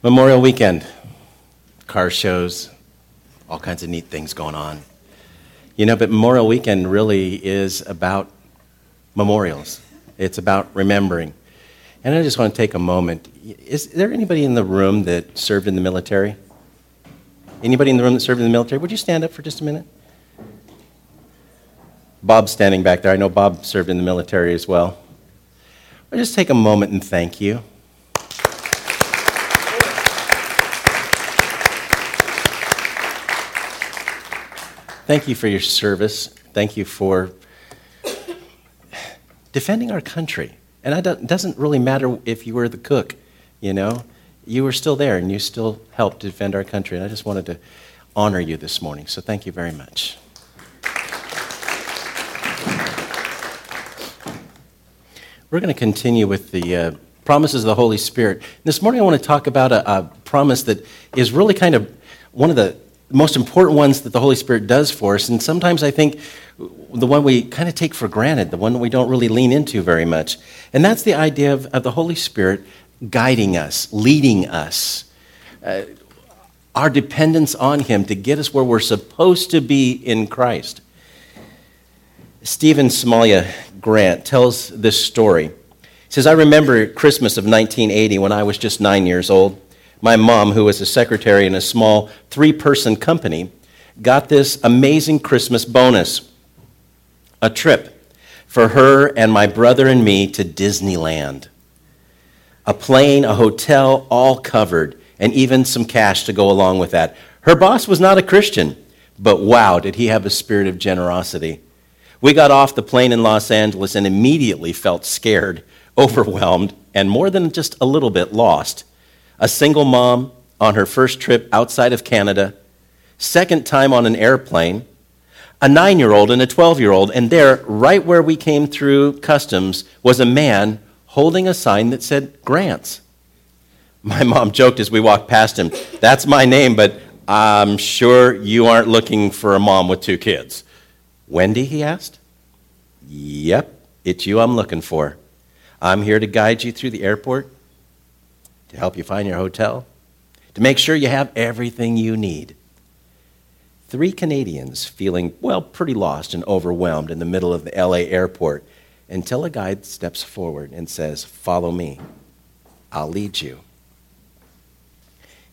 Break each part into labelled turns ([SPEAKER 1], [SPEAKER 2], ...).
[SPEAKER 1] Memorial weekend, car shows, all kinds of neat things going on. You know, but Memorial weekend really is about memorials, it's about remembering. And I just want to take a moment. Is there anybody in the room that served in the military? Anybody in the room that served in the military? Would you stand up for just a minute? Bob's standing back there. I know Bob served in the military as well. I'll just take a moment and thank you. Thank you for your service. Thank you for defending our country. And it doesn't really matter if you were the cook, you know, you were still there and you still helped defend our country. And I just wanted to honor you this morning. So thank you very much. We're going to continue with the uh, promises of the Holy Spirit. This morning I want to talk about a, a promise that is really kind of one of the most important ones that the Holy Spirit does for us. And sometimes I think the one we kind of take for granted, the one we don't really lean into very much. And that's the idea of, of the Holy Spirit guiding us, leading us. Uh, our dependence on Him to get us where we're supposed to be in Christ. Stephen Samalia Grant tells this story. He says, I remember Christmas of 1980 when I was just nine years old my mom, who was a secretary in a small three person company, got this amazing Christmas bonus a trip for her and my brother and me to Disneyland. A plane, a hotel, all covered, and even some cash to go along with that. Her boss was not a Christian, but wow, did he have a spirit of generosity. We got off the plane in Los Angeles and immediately felt scared, overwhelmed, and more than just a little bit lost a single mom on her first trip outside of Canada, second time on an airplane, a nine year old and a 12 year old, and there, right where we came through customs, was a man holding a sign that said Grants. My mom joked as we walked past him, That's my name, but I'm sure you aren't looking for a mom with two kids. Wendy, he asked. Yep, it's you I'm looking for. I'm here to guide you through the airport to help you find your hotel, to make sure you have everything you need. Three Canadians feeling, well, pretty lost and overwhelmed in the middle of the LA airport until a guide steps forward and says, Follow me, I'll lead you.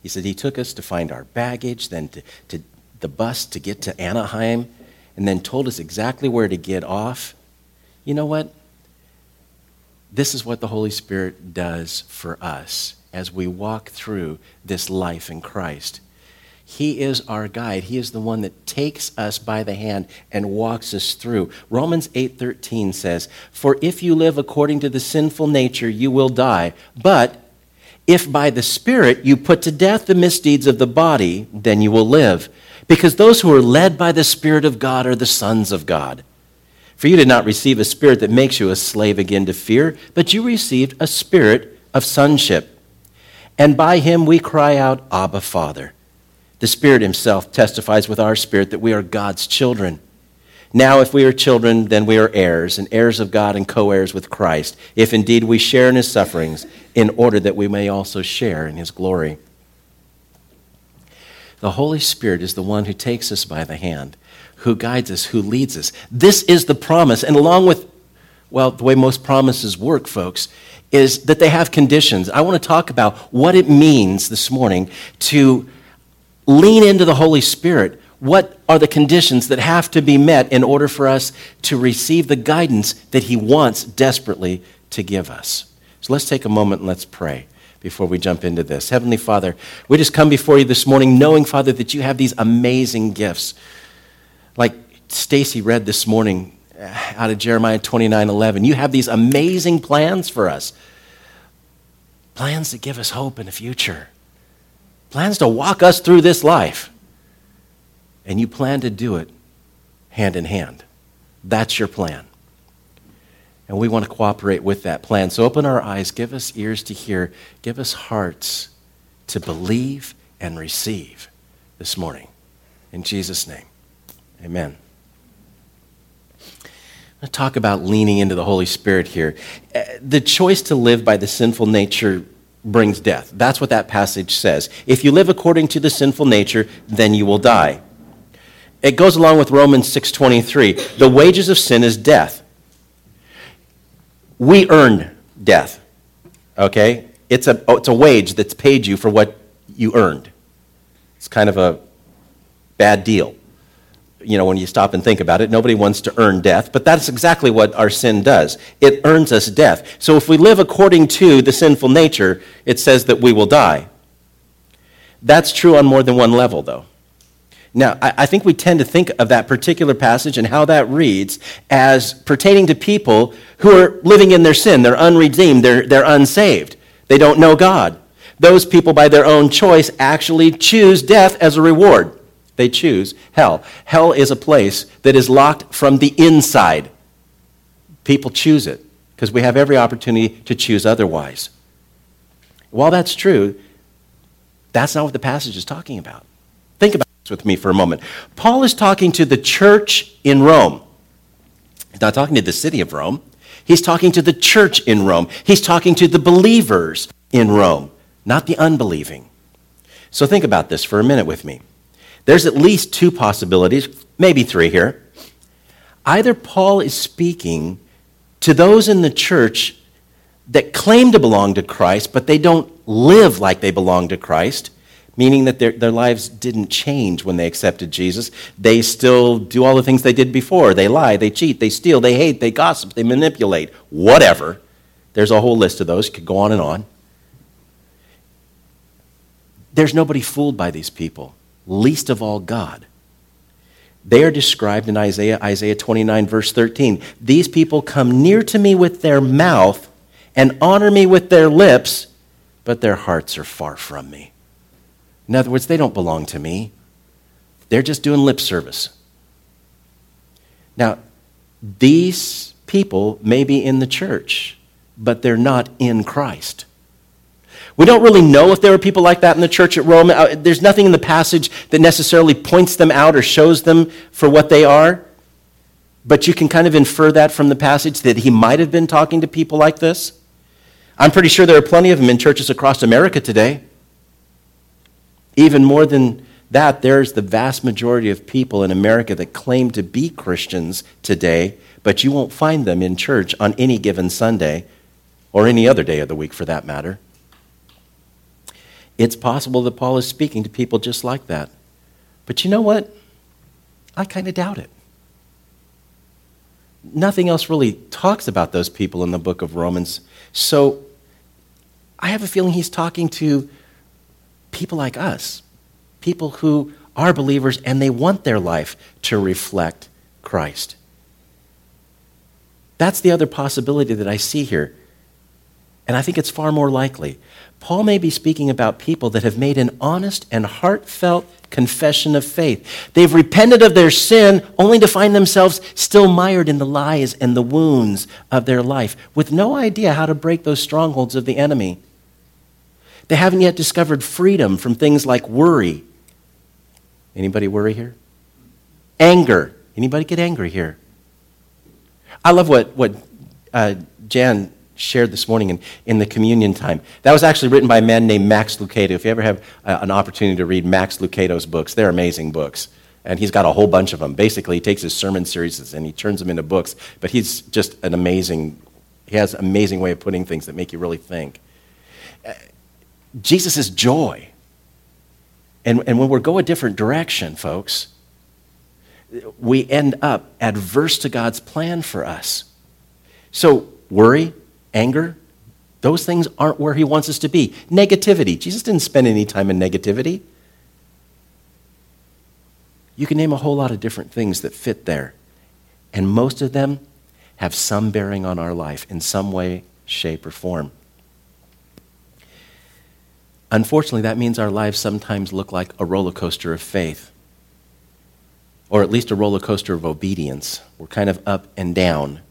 [SPEAKER 1] He said he took us to find our baggage, then to, to the bus to get to Anaheim, and then told us exactly where to get off. You know what? This is what the Holy Spirit does for us as we walk through this life in Christ. He is our guide. He is the one that takes us by the hand and walks us through. Romans 8:13 says, "For if you live according to the sinful nature, you will die. But if by the Spirit you put to death the misdeeds of the body, then you will live. Because those who are led by the Spirit of God are the sons of God. For you did not receive a spirit that makes you a slave again to fear, but you received a spirit of sonship." And by him we cry out, Abba, Father. The Spirit himself testifies with our spirit that we are God's children. Now, if we are children, then we are heirs, and heirs of God and co heirs with Christ, if indeed we share in his sufferings, in order that we may also share in his glory. The Holy Spirit is the one who takes us by the hand, who guides us, who leads us. This is the promise. And along with, well, the way most promises work, folks, is that they have conditions. I want to talk about what it means this morning to lean into the Holy Spirit. What are the conditions that have to be met in order for us to receive the guidance that He wants desperately to give us? So let's take a moment and let's pray before we jump into this. Heavenly Father, we just come before you this morning knowing, Father, that you have these amazing gifts. Like Stacy read this morning, out of Jeremiah 29 11. You have these amazing plans for us plans to give us hope in the future, plans to walk us through this life. And you plan to do it hand in hand. That's your plan. And we want to cooperate with that plan. So open our eyes, give us ears to hear, give us hearts to believe and receive this morning. In Jesus' name, amen talk about leaning into the Holy Spirit here. Uh, the choice to live by the sinful nature brings death. That's what that passage says. If you live according to the sinful nature, then you will die. It goes along with Romans 6:23. The wages of sin is death. We earn death. Okay? It's a, it's a wage that's paid you for what you earned. It's kind of a bad deal. You know, when you stop and think about it, nobody wants to earn death, but that's exactly what our sin does. It earns us death. So if we live according to the sinful nature, it says that we will die. That's true on more than one level, though. Now, I, think we tend to think of that particular passage and how that reads as pertaining to people who are living in their sin. They're unredeemed, they're, they're unsaved, they don't know God. Those people, by their own choice, actually choose death as a reward. They choose hell. Hell is a place that is locked from the inside. People choose it because we have every opportunity to choose otherwise. While that's true, that's not what the passage is talking about. Think about this with me for a moment. Paul is talking to the church in Rome. He's not talking to the city of Rome. He's talking to the church in Rome. He's talking to the believers in Rome, not the unbelieving. So think about this for a minute with me. There's at least two possibilities, maybe three here. Either Paul is speaking to those in the church that claim to belong to Christ, but they don't live like they belong to Christ, meaning that their, their lives didn't change when they accepted Jesus. They still do all the things they did before. They lie, they cheat, they steal, they hate, they gossip, they manipulate, whatever. There's a whole list of those, could go on and on. There's nobody fooled by these people least of all God. They are described in Isaiah, Isaiah 29, verse 13. These people come near to me with their mouth and honor me with their lips, but their hearts are far from me. In other words, they don't belong to me. They're just doing lip service. Now, these people may be in the church, but they're not in Christ. We don't really know if there were people like that in the church at Rome. Uh, there's nothing in the passage that necessarily points them out or shows them for what they are. But you can kind of infer that from the passage that he might have been talking to people like this. I'm pretty sure there are plenty of them in churches across America today. Even more than that, there's the vast majority of people in America that claim to be Christians today, but you won't find them in church on any given Sunday or any other day of the week for that matter. It's possible that Paul is speaking to people just like that. But you know what? I kind of doubt it. Nothing else really talks about those people in the book of Romans. So I have a feeling he's talking to people like us, people who are believers and they want their life to reflect Christ. That's the other possibility that I see here. And I think it's far more likely. Paul may be speaking about people that have made an honest and heartfelt confession of faith. They've repented of their sin only to find themselves still mired in the lies and the wounds of their life with no idea how to break those strongholds of the enemy. They haven't yet discovered freedom from things like worry. Anybody worry here? Anger. Anybody get angry here? I love what, what uh, Jan shared this morning in, in the communion time. That was actually written by a man named Max Lucado. If you ever have uh, an opportunity to read Max Lucado's books, they're amazing books. And he's got a whole bunch of them. Basically, he takes his sermon series and he turns them into books. But he's just an amazing, he has an amazing way of putting things that make you really think. Uh, Jesus is joy. And, and when we go a different direction, folks, we end up adverse to God's plan for us. So, worry, anger, those things aren't where he wants us to be. Negativity. Jesus didn't spend any time in negativity. You can name a whole lot of different things that fit there. And most of them have some bearing on our life in some way, shape, or form. Unfortunately, that means our lives sometimes look like a roller coaster of faith, or at least a roller coaster of obedience. We're kind of up and down.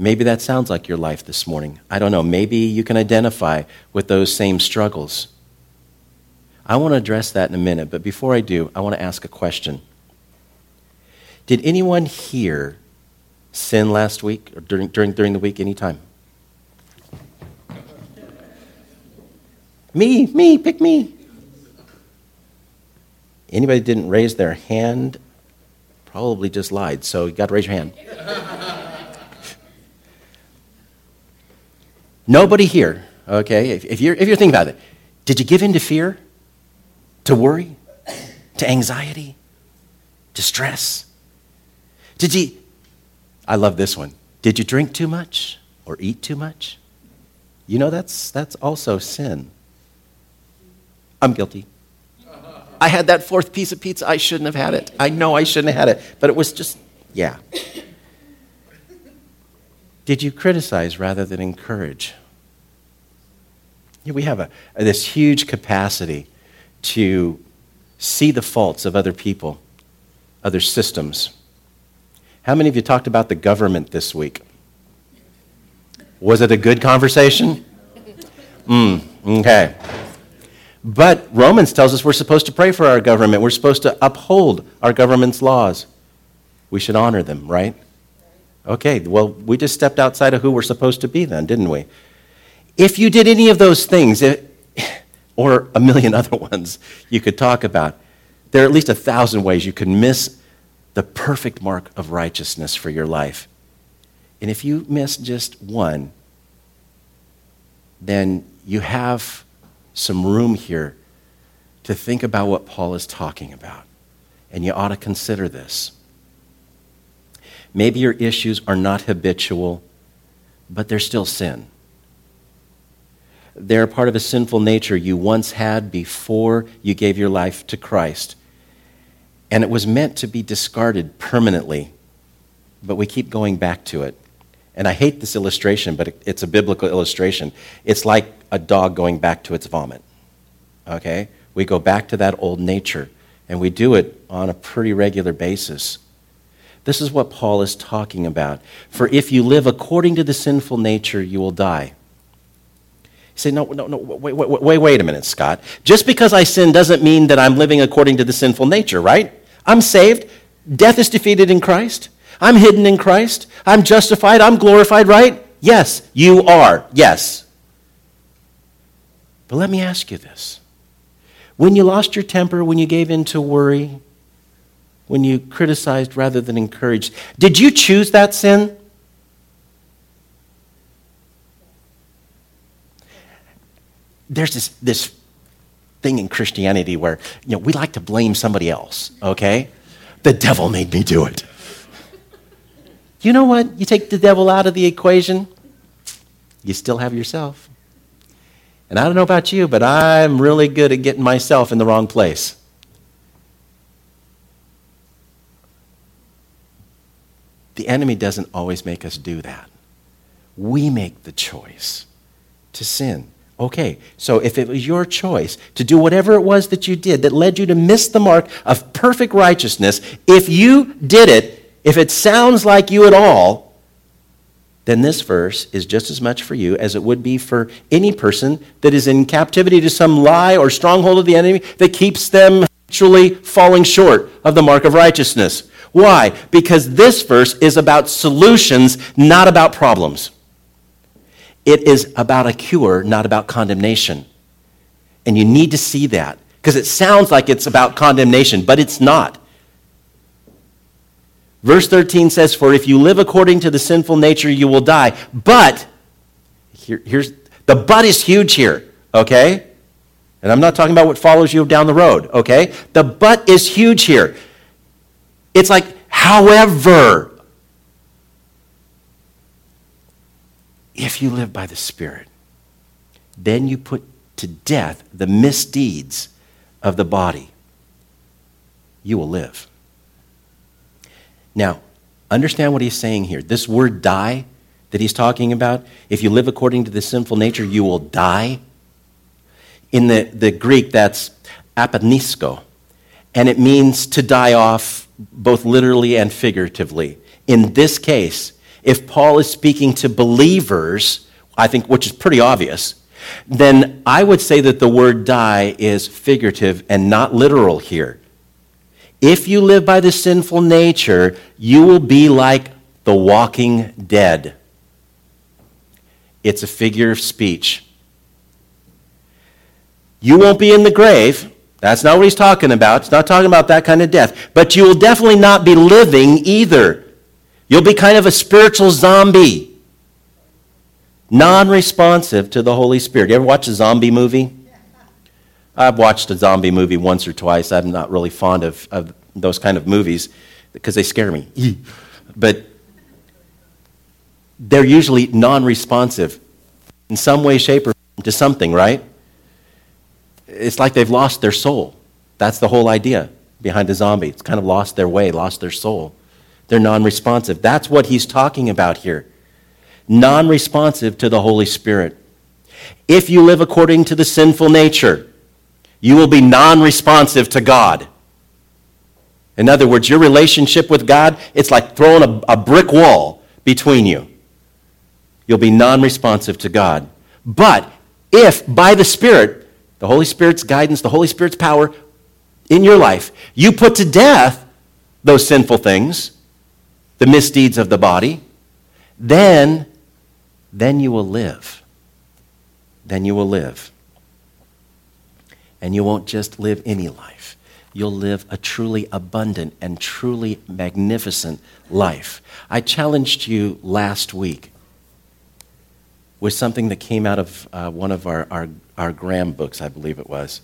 [SPEAKER 1] Maybe that sounds like your life this morning. I don't know. Maybe you can identify with those same struggles. I want to address that in a minute, but before I do, I want to ask a question. Did anyone here sin last week or during, during, during the week anytime? Me, me, pick me. Anybody didn't raise their hand probably just lied, so you got to raise your hand. Nobody here, okay, if, if, you're, if you're thinking about it, did you give in to fear, to worry, to anxiety, to stress? Did you, I love this one, did you drink too much or eat too much? You know, that's, that's also sin. I'm guilty. I had that fourth piece of pizza. I shouldn't have had it. I know I shouldn't have had it, but it was just, yeah. Did you criticize rather than encourage? We have a, this huge capacity to see the faults of other people, other systems. How many of you talked about the government this week? Was it a good conversation? Mm, okay. But Romans tells us we're supposed to pray for our government. We're supposed to uphold our government's laws. We should honor them, right? Okay, well, we just stepped outside of who we're supposed to be then, didn't we? If you did any of those things, it, or a million other ones you could talk about, there are at least a thousand ways you could miss the perfect mark of righteousness for your life. And if you miss just one, then you have some room here to think about what Paul is talking about. And you ought to consider this. Maybe your issues are not habitual, but they're still sin. They're part of a sinful nature you once had before you gave your life to Christ. And it was meant to be discarded permanently, but we keep going back to it. And I hate this illustration, but it's a biblical illustration. It's like a dog going back to its vomit. Okay? We go back to that old nature, and we do it on a pretty regular basis. This is what Paul is talking about. For if you live according to the sinful nature, you will die. You say, no, no, no, wait, wait, wait, wait a minute, Scott. Just because I sin doesn't mean that I'm living according to the sinful nature, right? I'm saved. Death is defeated in Christ. I'm hidden in Christ. I'm justified. I'm glorified, right? Yes, you are. Yes. But let me ask you this. When you lost your temper, when you gave in to worry, when you criticized rather than encouraged, did you choose that sin? There's this, this thing in Christianity where you know, we like to blame somebody else, okay? The devil made me do it. You know what? You take the devil out of the equation, you still have yourself. And I don't know about you, but I'm really good at getting myself in the wrong place. The enemy doesn't always make us do that. We make the choice to sin. Okay, so if it was your choice to do whatever it was that you did that led you to miss the mark of perfect righteousness, if you did it, if it sounds like you at all, then this verse is just as much for you as it would be for any person that is in captivity to some lie or stronghold of the enemy that keeps them actually falling short of the mark of righteousness. Why? Because this verse is about solutions, not about problems. It is about a cure, not about condemnation. And you need to see that because it sounds like it's about condemnation, but it's not. Verse 13 says, For if you live according to the sinful nature, you will die. But, here, here's the but is huge here, okay? And I'm not talking about what follows you down the road, okay? The but is huge here. It's like, however, if you live by the Spirit, then you put to death the misdeeds of the body, you will live. Now, understand what he's saying here. This word die that he's talking about, if you live according to the sinful nature, you will die. In the, the Greek, that's apanisko, and it means to die off both literally and figuratively. In this case, if Paul is speaking to believers, I think, which is pretty obvious, then I would say that the word die is figurative and not literal here. If you live by the sinful nature, you will be like the walking dead. It's a figure of speech. You won't be in the grave. That's not what he's talking about. It's not talking about that kind of death. But you will definitely not be living either. You'll be kind of a spiritual zombie, non responsive to the Holy Spirit. You ever watch a zombie movie? I've watched a zombie movie once or twice. I'm not really fond of, of those kind of movies because they scare me. but they're usually non responsive in some way, shape, or to something, right? It's like they've lost their soul. That's the whole idea behind a zombie. It's kind of lost their way, lost their soul. They're non responsive. That's what he's talking about here. Non responsive to the Holy Spirit. If you live according to the sinful nature, you will be non responsive to God. In other words, your relationship with God, it's like throwing a, a brick wall between you. You'll be non responsive to God. But if by the Spirit, the Holy Spirit's guidance, the Holy Spirit's power in your life, you put to death those sinful things, the misdeeds of the body, then, then you will live. Then you will live. And you won't just live any life. You'll live a truly abundant and truly magnificent life. I challenged you last week with something that came out of uh, one of our, our, our Graham books, I believe it was.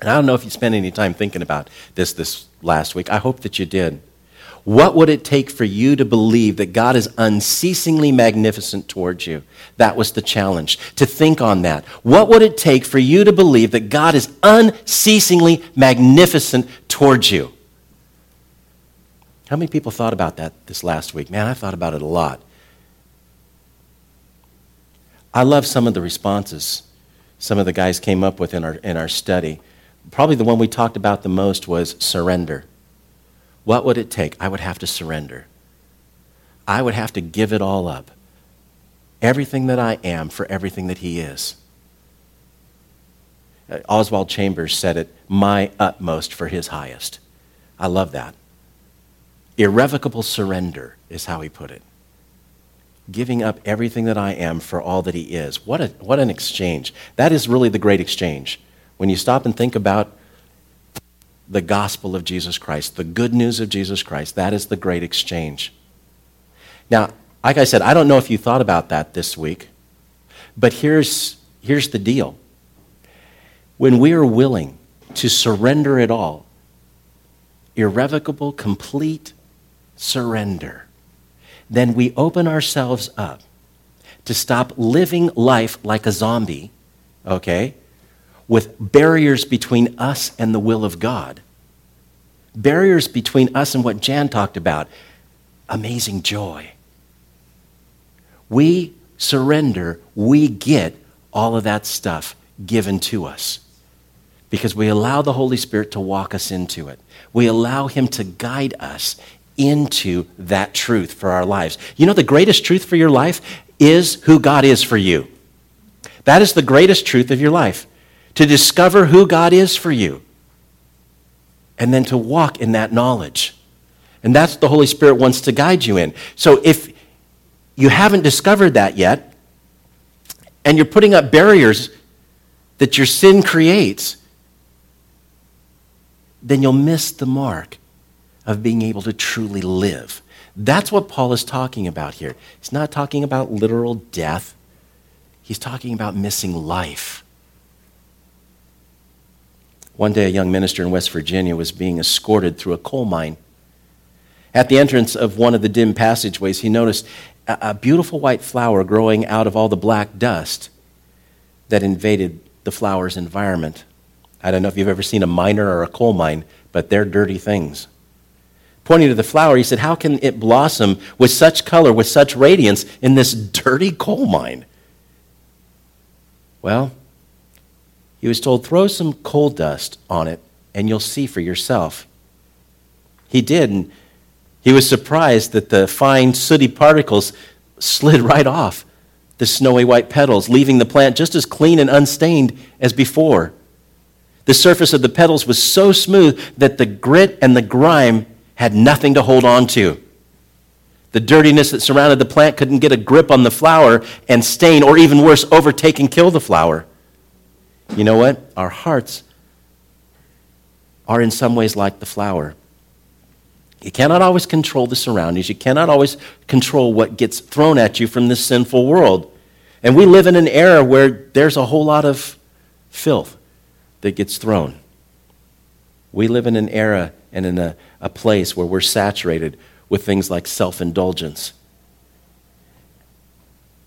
[SPEAKER 1] And I don't know if you spent any time thinking about this this last week. I hope that you did. What would it take for you to believe that God is unceasingly magnificent towards you? That was the challenge, to think on that. What would it take for you to believe that God is unceasingly magnificent towards you? How many people thought about that this last week? Man, I thought about it a lot. I love some of the responses some of the guys came up with in our, in our study. Probably the one we talked about the most was surrender. What would it take? I would have to surrender. I would have to give it all up. Everything that I am for everything that He is. Uh, Oswald Chambers said it, my utmost for His highest. I love that. Irrevocable surrender is how he put it. Giving up everything that I am for all that He is. What, a, what an exchange. That is really the great exchange. When you stop and think about the gospel of Jesus Christ, the good news of Jesus Christ. That is the great exchange. Now, like I said, I don't know if you thought about that this week, but here's, here's the deal. When we are willing to surrender it all, irrevocable, complete surrender, then we open ourselves up to stop living life like a zombie, okay? with barriers between us and the will of God. Barriers between us and what Jan talked about amazing joy. We surrender, we get all of that stuff given to us because we allow the Holy Spirit to walk us into it. We allow Him to guide us into that truth for our lives. You know, the greatest truth for your life is who God is for you. That is the greatest truth of your life to discover who God is for you, and then to walk in that knowledge. And that's the Holy Spirit wants to guide you in. So if you haven't discovered that yet, and you're putting up barriers that your sin creates, then you'll miss the mark of being able to truly live. That's what Paul is talking about here. He's not talking about literal death, he's talking about missing life. One day, a young minister in West Virginia was being escorted through a coal mine. At the entrance of one of the dim passageways, he noticed a, beautiful white flower growing out of all the black dust that invaded the flower's environment. I don't know if you've ever seen a miner or a coal mine, but they're dirty things. Pointing to the flower, he said, How can it blossom with such color, with such radiance in this dirty coal mine? Well, he was told, throw some coal dust on it and you'll see for yourself. He did, and he was surprised that the fine, sooty particles slid right off the snowy white petals, leaving the plant just as clean and unstained as before. The surface of the petals was so smooth that the grit and the grime had nothing to hold on to. The dirtiness that surrounded the plant couldn't get a grip on the flower and stain, or even worse, overtake and kill the flower. You know what? Our hearts are in some ways like the flower. You cannot always control the surroundings. You cannot always control what gets thrown at you from this sinful world. And we live in an era where there's a whole lot of filth that gets thrown. We live in an era and in a, a place where we're saturated with things like self indulgence.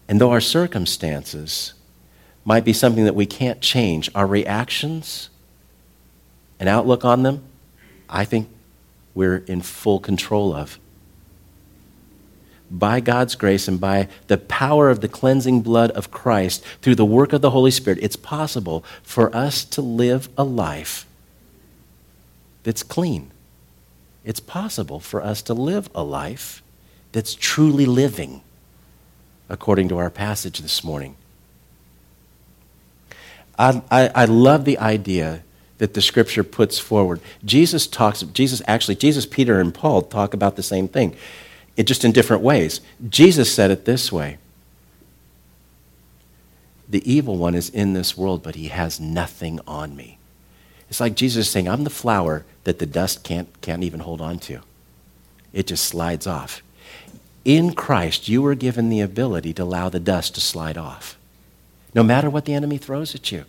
[SPEAKER 1] And though our circumstances might be something that we can't change, our reactions and outlook on them, I think we're in full control of. By God's grace and by the power of the cleansing blood of Christ through the work of the Holy Spirit, it's possible for us to live a life that's clean. It's possible for us to live a life that's truly living, according to our passage this morning. I, I, I love the idea that the scripture puts forward. Jesus talks, Jesus actually, Jesus, Peter, and Paul talk about the same thing, it just in different ways. Jesus said it this way The evil one is in this world, but he has nothing on me. It's like Jesus saying, I'm the flower that the dust can't, can't even hold on to. It just slides off. In Christ, you were given the ability to allow the dust to slide off, no matter what the enemy throws at you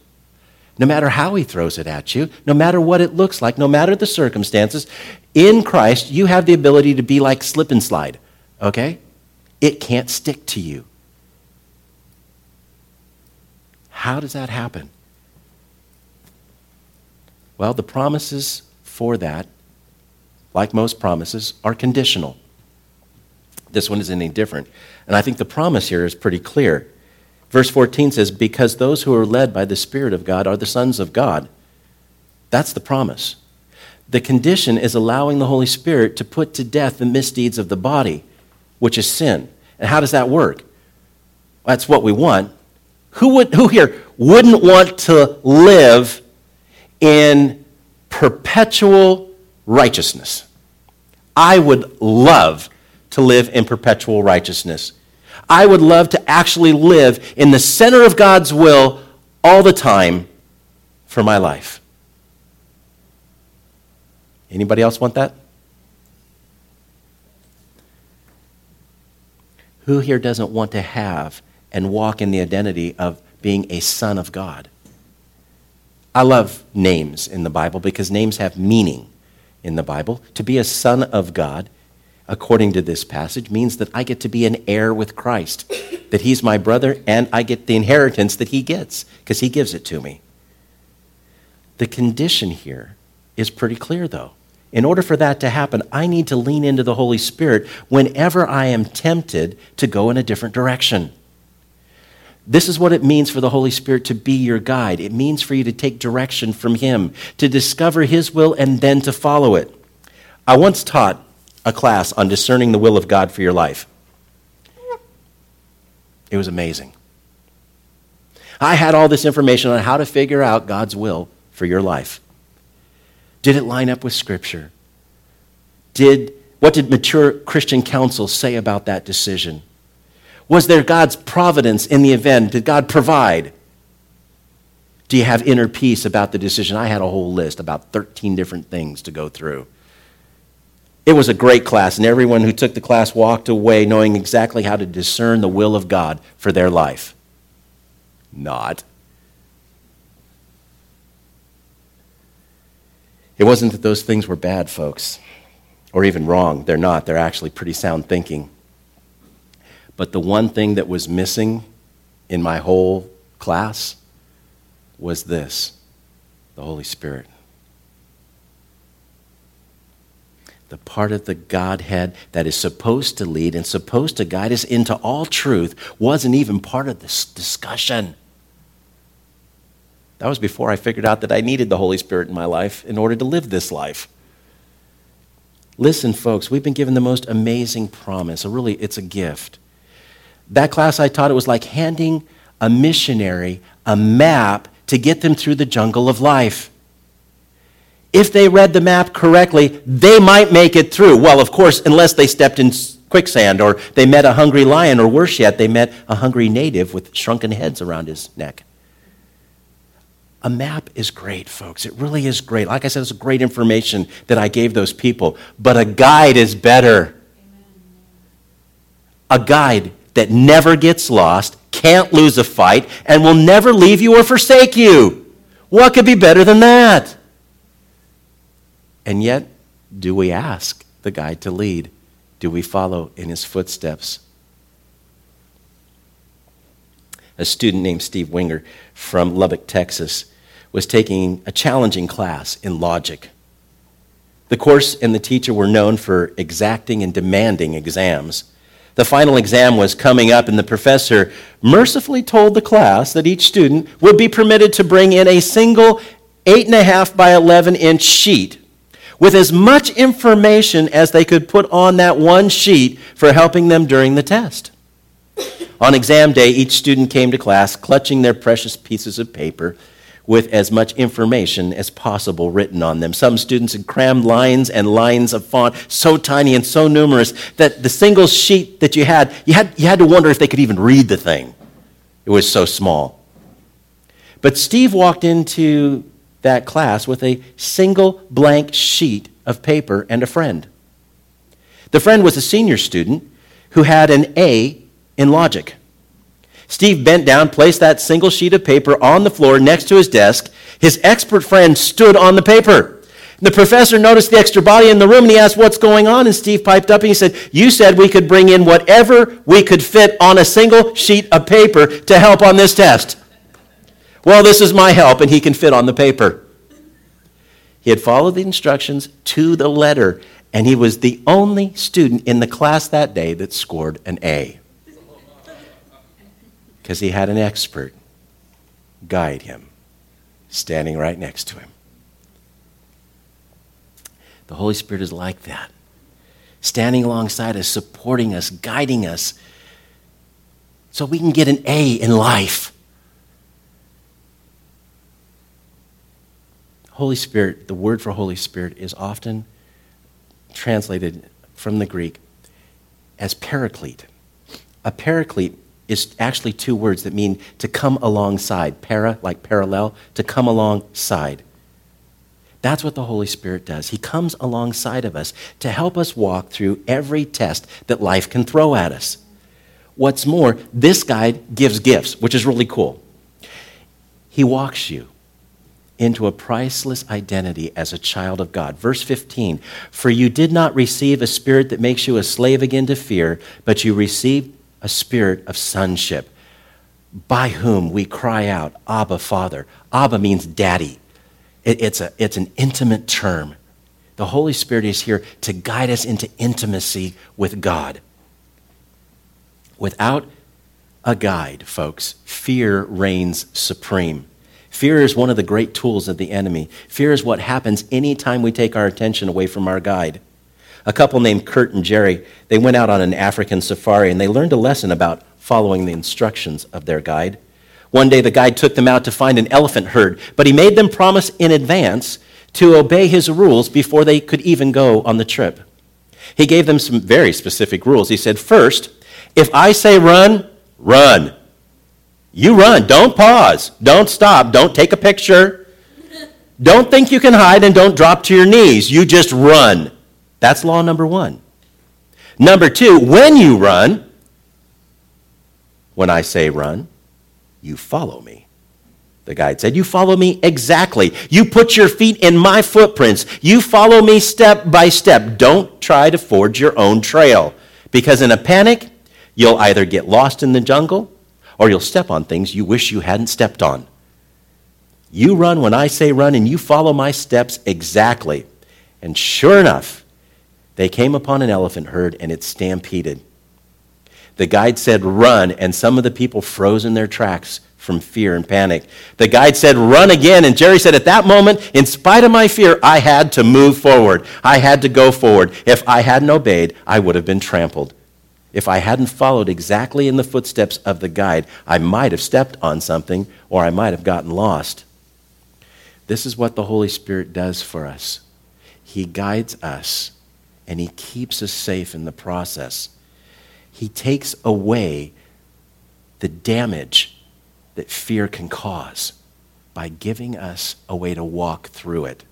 [SPEAKER 1] no matter how he throws it at you, no matter what it looks like, no matter the circumstances, in Christ, you have the ability to be like slip and slide, okay? It can't stick to you. How does that happen? Well, the promises for that, like most promises, are conditional. This one is any different. And I think the promise here is pretty clear. Verse 14 says, Because those who are led by the Spirit of God are the sons of God. That's the promise. The condition is allowing the Holy Spirit to put to death the misdeeds of the body, which is sin. And how does that work? That's what we want. Who, would, who here wouldn't want to live in perpetual righteousness? I would love to live in perpetual righteousness. I would love to actually live in the center of God's will all the time for my life. Anybody else want that? Who here doesn't want to have and walk in the identity of being a son of God? I love names in the Bible because names have meaning in the Bible. To be a son of God according to this passage, means that I get to be an heir with Christ, that he's my brother, and I get the inheritance that he gets because he gives it to me. The condition here is pretty clear, though. In order for that to happen, I need to lean into the Holy Spirit whenever I am tempted to go in a different direction. This is what it means for the Holy Spirit to be your guide. It means for you to take direction from Him, to discover His will, and then to follow it. I once taught a class on discerning the will of God for your life. It was amazing. I had all this information on how to figure out God's will for your life. Did it line up with Scripture? Did, what did mature Christian counsel say about that decision? Was there God's providence in the event? Did God provide? Do you have inner peace about the decision? I had a whole list, about 13 different things to go through. It was a great class, and everyone who took the class walked away knowing exactly how to discern the will of God for their life. Not. It wasn't that those things were bad, folks, or even wrong. They're not. They're actually pretty sound thinking. But the one thing that was missing in my whole class was this the Holy Spirit. the part of the Godhead that is supposed to lead and supposed to guide us into all truth, wasn't even part of this discussion. That was before I figured out that I needed the Holy Spirit in my life in order to live this life. Listen, folks, we've been given the most amazing promise. A really, it's a gift. That class I taught, it was like handing a missionary a map to get them through the jungle of life if they read the map correctly, they might make it through. Well, of course, unless they stepped in quicksand or they met a hungry lion, or worse yet, they met a hungry native with shrunken heads around his neck. A map is great, folks. It really is great. Like I said, it's great information that I gave those people. But a guide is better. A guide that never gets lost, can't lose a fight, and will never leave you or forsake you. What could be better than that? And yet, do we ask the guide to lead? Do we follow in his footsteps? A student named Steve Winger from Lubbock, Texas, was taking a challenging class in logic. The course and the teacher were known for exacting and demanding exams. The final exam was coming up, and the professor mercifully told the class that each student would be permitted to bring in a single 8.5 by 11 inch sheet with as much information as they could put on that one sheet for helping them during the test. On exam day, each student came to class clutching their precious pieces of paper with as much information as possible written on them. Some students had crammed lines and lines of font so tiny and so numerous that the single sheet that you had, you had, you had to wonder if they could even read the thing. It was so small. But Steve walked into that class with a single blank sheet of paper and a friend. The friend was a senior student who had an A in logic. Steve bent down, placed that single sheet of paper on the floor next to his desk. His expert friend stood on the paper. The professor noticed the extra body in the room and he asked, What's going on? And Steve piped up and he said, You said we could bring in whatever we could fit on a single sheet of paper to help on this test. Well, this is my help, and he can fit on the paper. He had followed the instructions to the letter, and he was the only student in the class that day that scored an A because he had an expert guide him, standing right next to him. The Holy Spirit is like that, standing alongside us, supporting us, guiding us, so we can get an A in life. Holy Spirit, the word for Holy Spirit is often translated from the Greek as paraclete. A paraclete is actually two words that mean to come alongside. Para, like parallel, to come alongside. That's what the Holy Spirit does. He comes alongside of us to help us walk through every test that life can throw at us. What's more, this guide gives gifts, which is really cool. He walks you into a priceless identity as a child of God. Verse 15 For you did not receive a spirit that makes you a slave again to fear, but you received a spirit of sonship, by whom we cry out, Abba, Father. Abba means daddy. It, it's, a, it's an intimate term. The Holy Spirit is here to guide us into intimacy with God. Without a guide, folks, fear reigns supreme. Fear is one of the great tools of the enemy. Fear is what happens anytime we take our attention away from our guide a couple named Kurt and Jerry, they went out on an African safari and they learned a lesson about following the instructions of their guide. One day, the guide took them out to find an elephant herd, but he made them promise in advance to obey his rules before they could even go on the trip. He gave them some very specific rules. He said, First, if I say run, run. You run. Don't pause. Don't stop. Don't take a picture. Don't think you can hide and don't drop to your knees. You just run. That's law number one. Number two, when you run, when I say run, you follow me. The guide said, You follow me exactly. You put your feet in my footprints. You follow me step by step. Don't try to forge your own trail. Because in a panic, you'll either get lost in the jungle or you'll step on things you wish you hadn't stepped on. You run when I say run, and you follow my steps exactly. And sure enough, they came upon an elephant herd and it stampeded. The guide said, Run, and some of the people froze in their tracks from fear and panic. The guide said, Run again. And Jerry said, At that moment, in spite of my fear, I had to move forward. I had to go forward. If I hadn't obeyed, I would have been trampled. If I hadn't followed exactly in the footsteps of the guide, I might have stepped on something or I might have gotten lost. This is what the Holy Spirit does for us. He guides us and He keeps us safe in the process. He takes away the damage that fear can cause. by giving us a way to walk through it.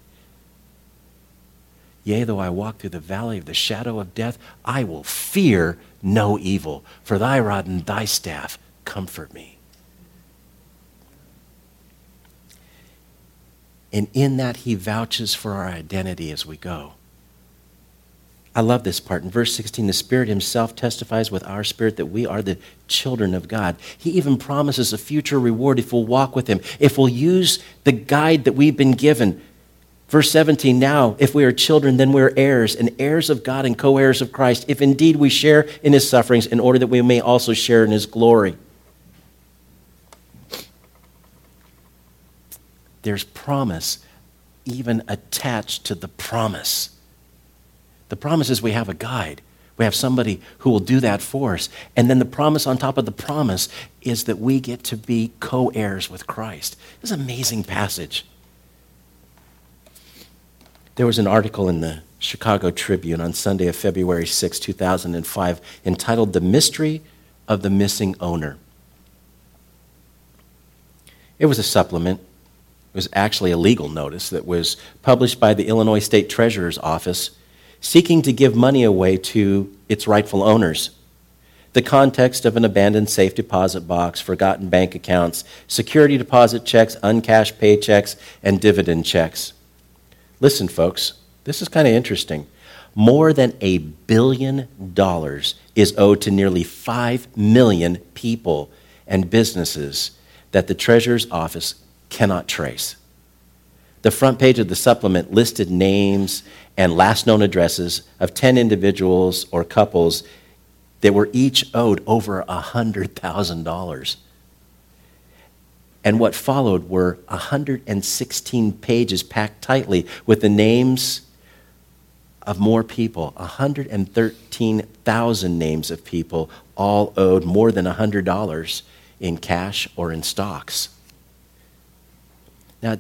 [SPEAKER 1] Yea, though I walk through the valley of the shadow of death, I will fear no evil, for thy rod and thy staff comfort me. And in that, he vouches for our identity as we go. I love this part. In verse 16, the Spirit Himself testifies with our spirit that we are the children of God. He even promises a future reward if we'll walk with Him, if we'll use the guide that we've been given. Verse 17, now, if we are children, then we're heirs, and heirs of God and co heirs of Christ, if indeed we share in His sufferings, in order that we may also share in His glory. There's promise even attached to the promise. The promise is we have a guide. We have somebody who will do that for us. And then the promise on top of the promise is that we get to be co heirs with Christ. This is an amazing passage. There was an article in the Chicago Tribune on Sunday of February 6, 2005, entitled The Mystery of the Missing Owner. It was a supplement. It was actually a legal notice that was published by the Illinois State Treasurer's Office seeking to give money away to its rightful owners. The context of an abandoned safe deposit box, forgotten bank accounts, security deposit checks, uncashed paychecks, and dividend checks. Listen, folks, this is kind of interesting. More than a billion dollars is owed to nearly 5 million people and businesses that the Treasurer's Office cannot trace. The front page of the supplement listed names and last known addresses of 10 individuals or couples that were each owed over $100,000. And what followed were 116 pages packed tightly with the names of more people, 113,000 names of people, all owed more than $100 in cash or in stocks. Now,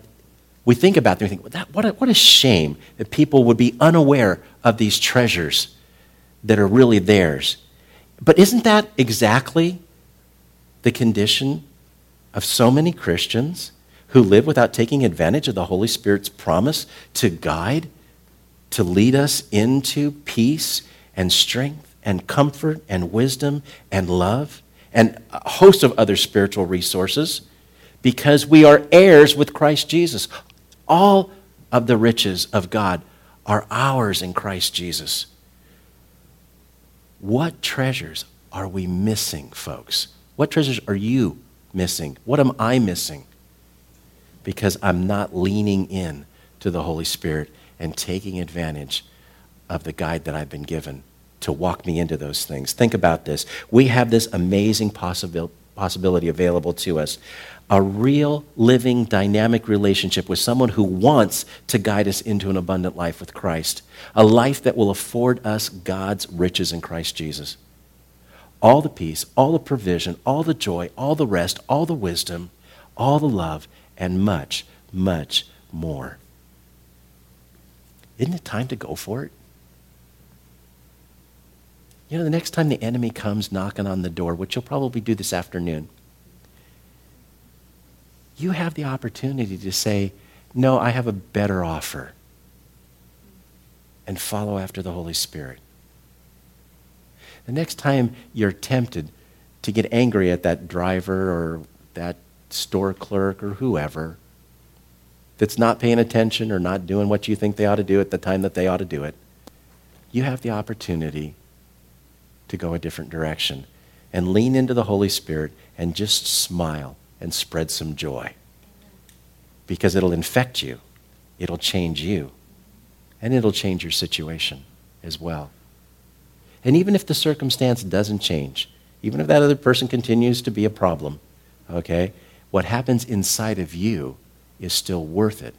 [SPEAKER 1] we think about them, we think, that, what, a, what a shame that people would be unaware of these treasures that are really theirs. But isn't that exactly the condition of so many Christians who live without taking advantage of the Holy Spirit's promise to guide, to lead us into peace and strength and comfort and wisdom and love and a host of other spiritual resources? Because we are heirs with Christ Jesus. All of the riches of God are ours in Christ Jesus. What treasures are we missing, folks? What treasures are you missing? What am I missing? Because I'm not leaning in to the Holy Spirit and taking advantage of the guide that I've been given to walk me into those things. Think about this. We have this amazing possibil- possibility available to us a real, living, dynamic relationship with someone who wants to guide us into an abundant life with Christ, a life that will afford us God's riches in Christ Jesus. All the peace, all the provision, all the joy, all the rest, all the wisdom, all the love, and much, much more. Isn't it time to go for it? You know, the next time the enemy comes knocking on the door, which you'll probably do this afternoon, you have the opportunity to say, No, I have a better offer, and follow after the Holy Spirit. The next time you're tempted to get angry at that driver or that store clerk or whoever that's not paying attention or not doing what you think they ought to do at the time that they ought to do it, you have the opportunity to go a different direction and lean into the Holy Spirit and just smile and spread some joy. Because it'll infect you, it'll change you, and it'll change your situation as well. And even if the circumstance doesn't change, even if that other person continues to be a problem, okay, what happens inside of you is still worth it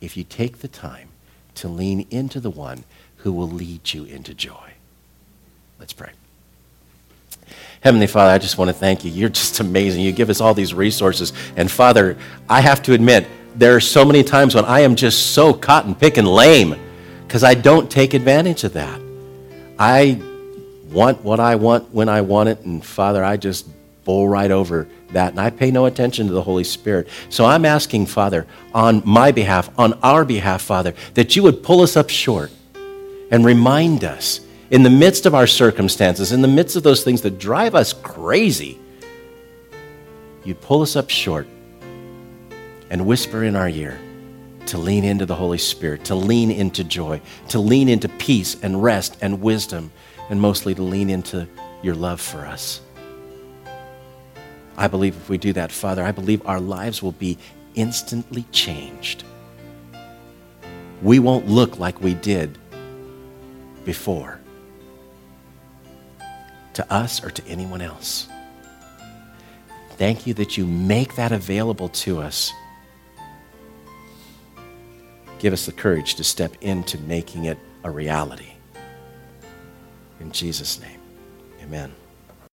[SPEAKER 1] if you take the time to lean into the one who will lead you into joy. Let's pray. Heavenly Father, I just want to thank you. You're just amazing. You give us all these resources. And Father, I have to admit, there are so many times when I am just so cotton picking lame because I don't take advantage of that. I want what I want when I want it. And Father, I just bowl right over that. And I pay no attention to the Holy Spirit. So I'm asking, Father, on my behalf, on our behalf, Father, that you would pull us up short and remind us in the midst of our circumstances, in the midst of those things that drive us crazy, you'd pull us up short and whisper in our ear to lean into the Holy Spirit, to lean into joy, to lean into peace and rest and wisdom, and mostly to lean into your love for us. I believe if we do that, Father, I believe our lives will be instantly changed. We won't look like we did before to us or to anyone else. Thank you that you make that available to us. Give us the courage to step into making it a reality. In Jesus' name, amen.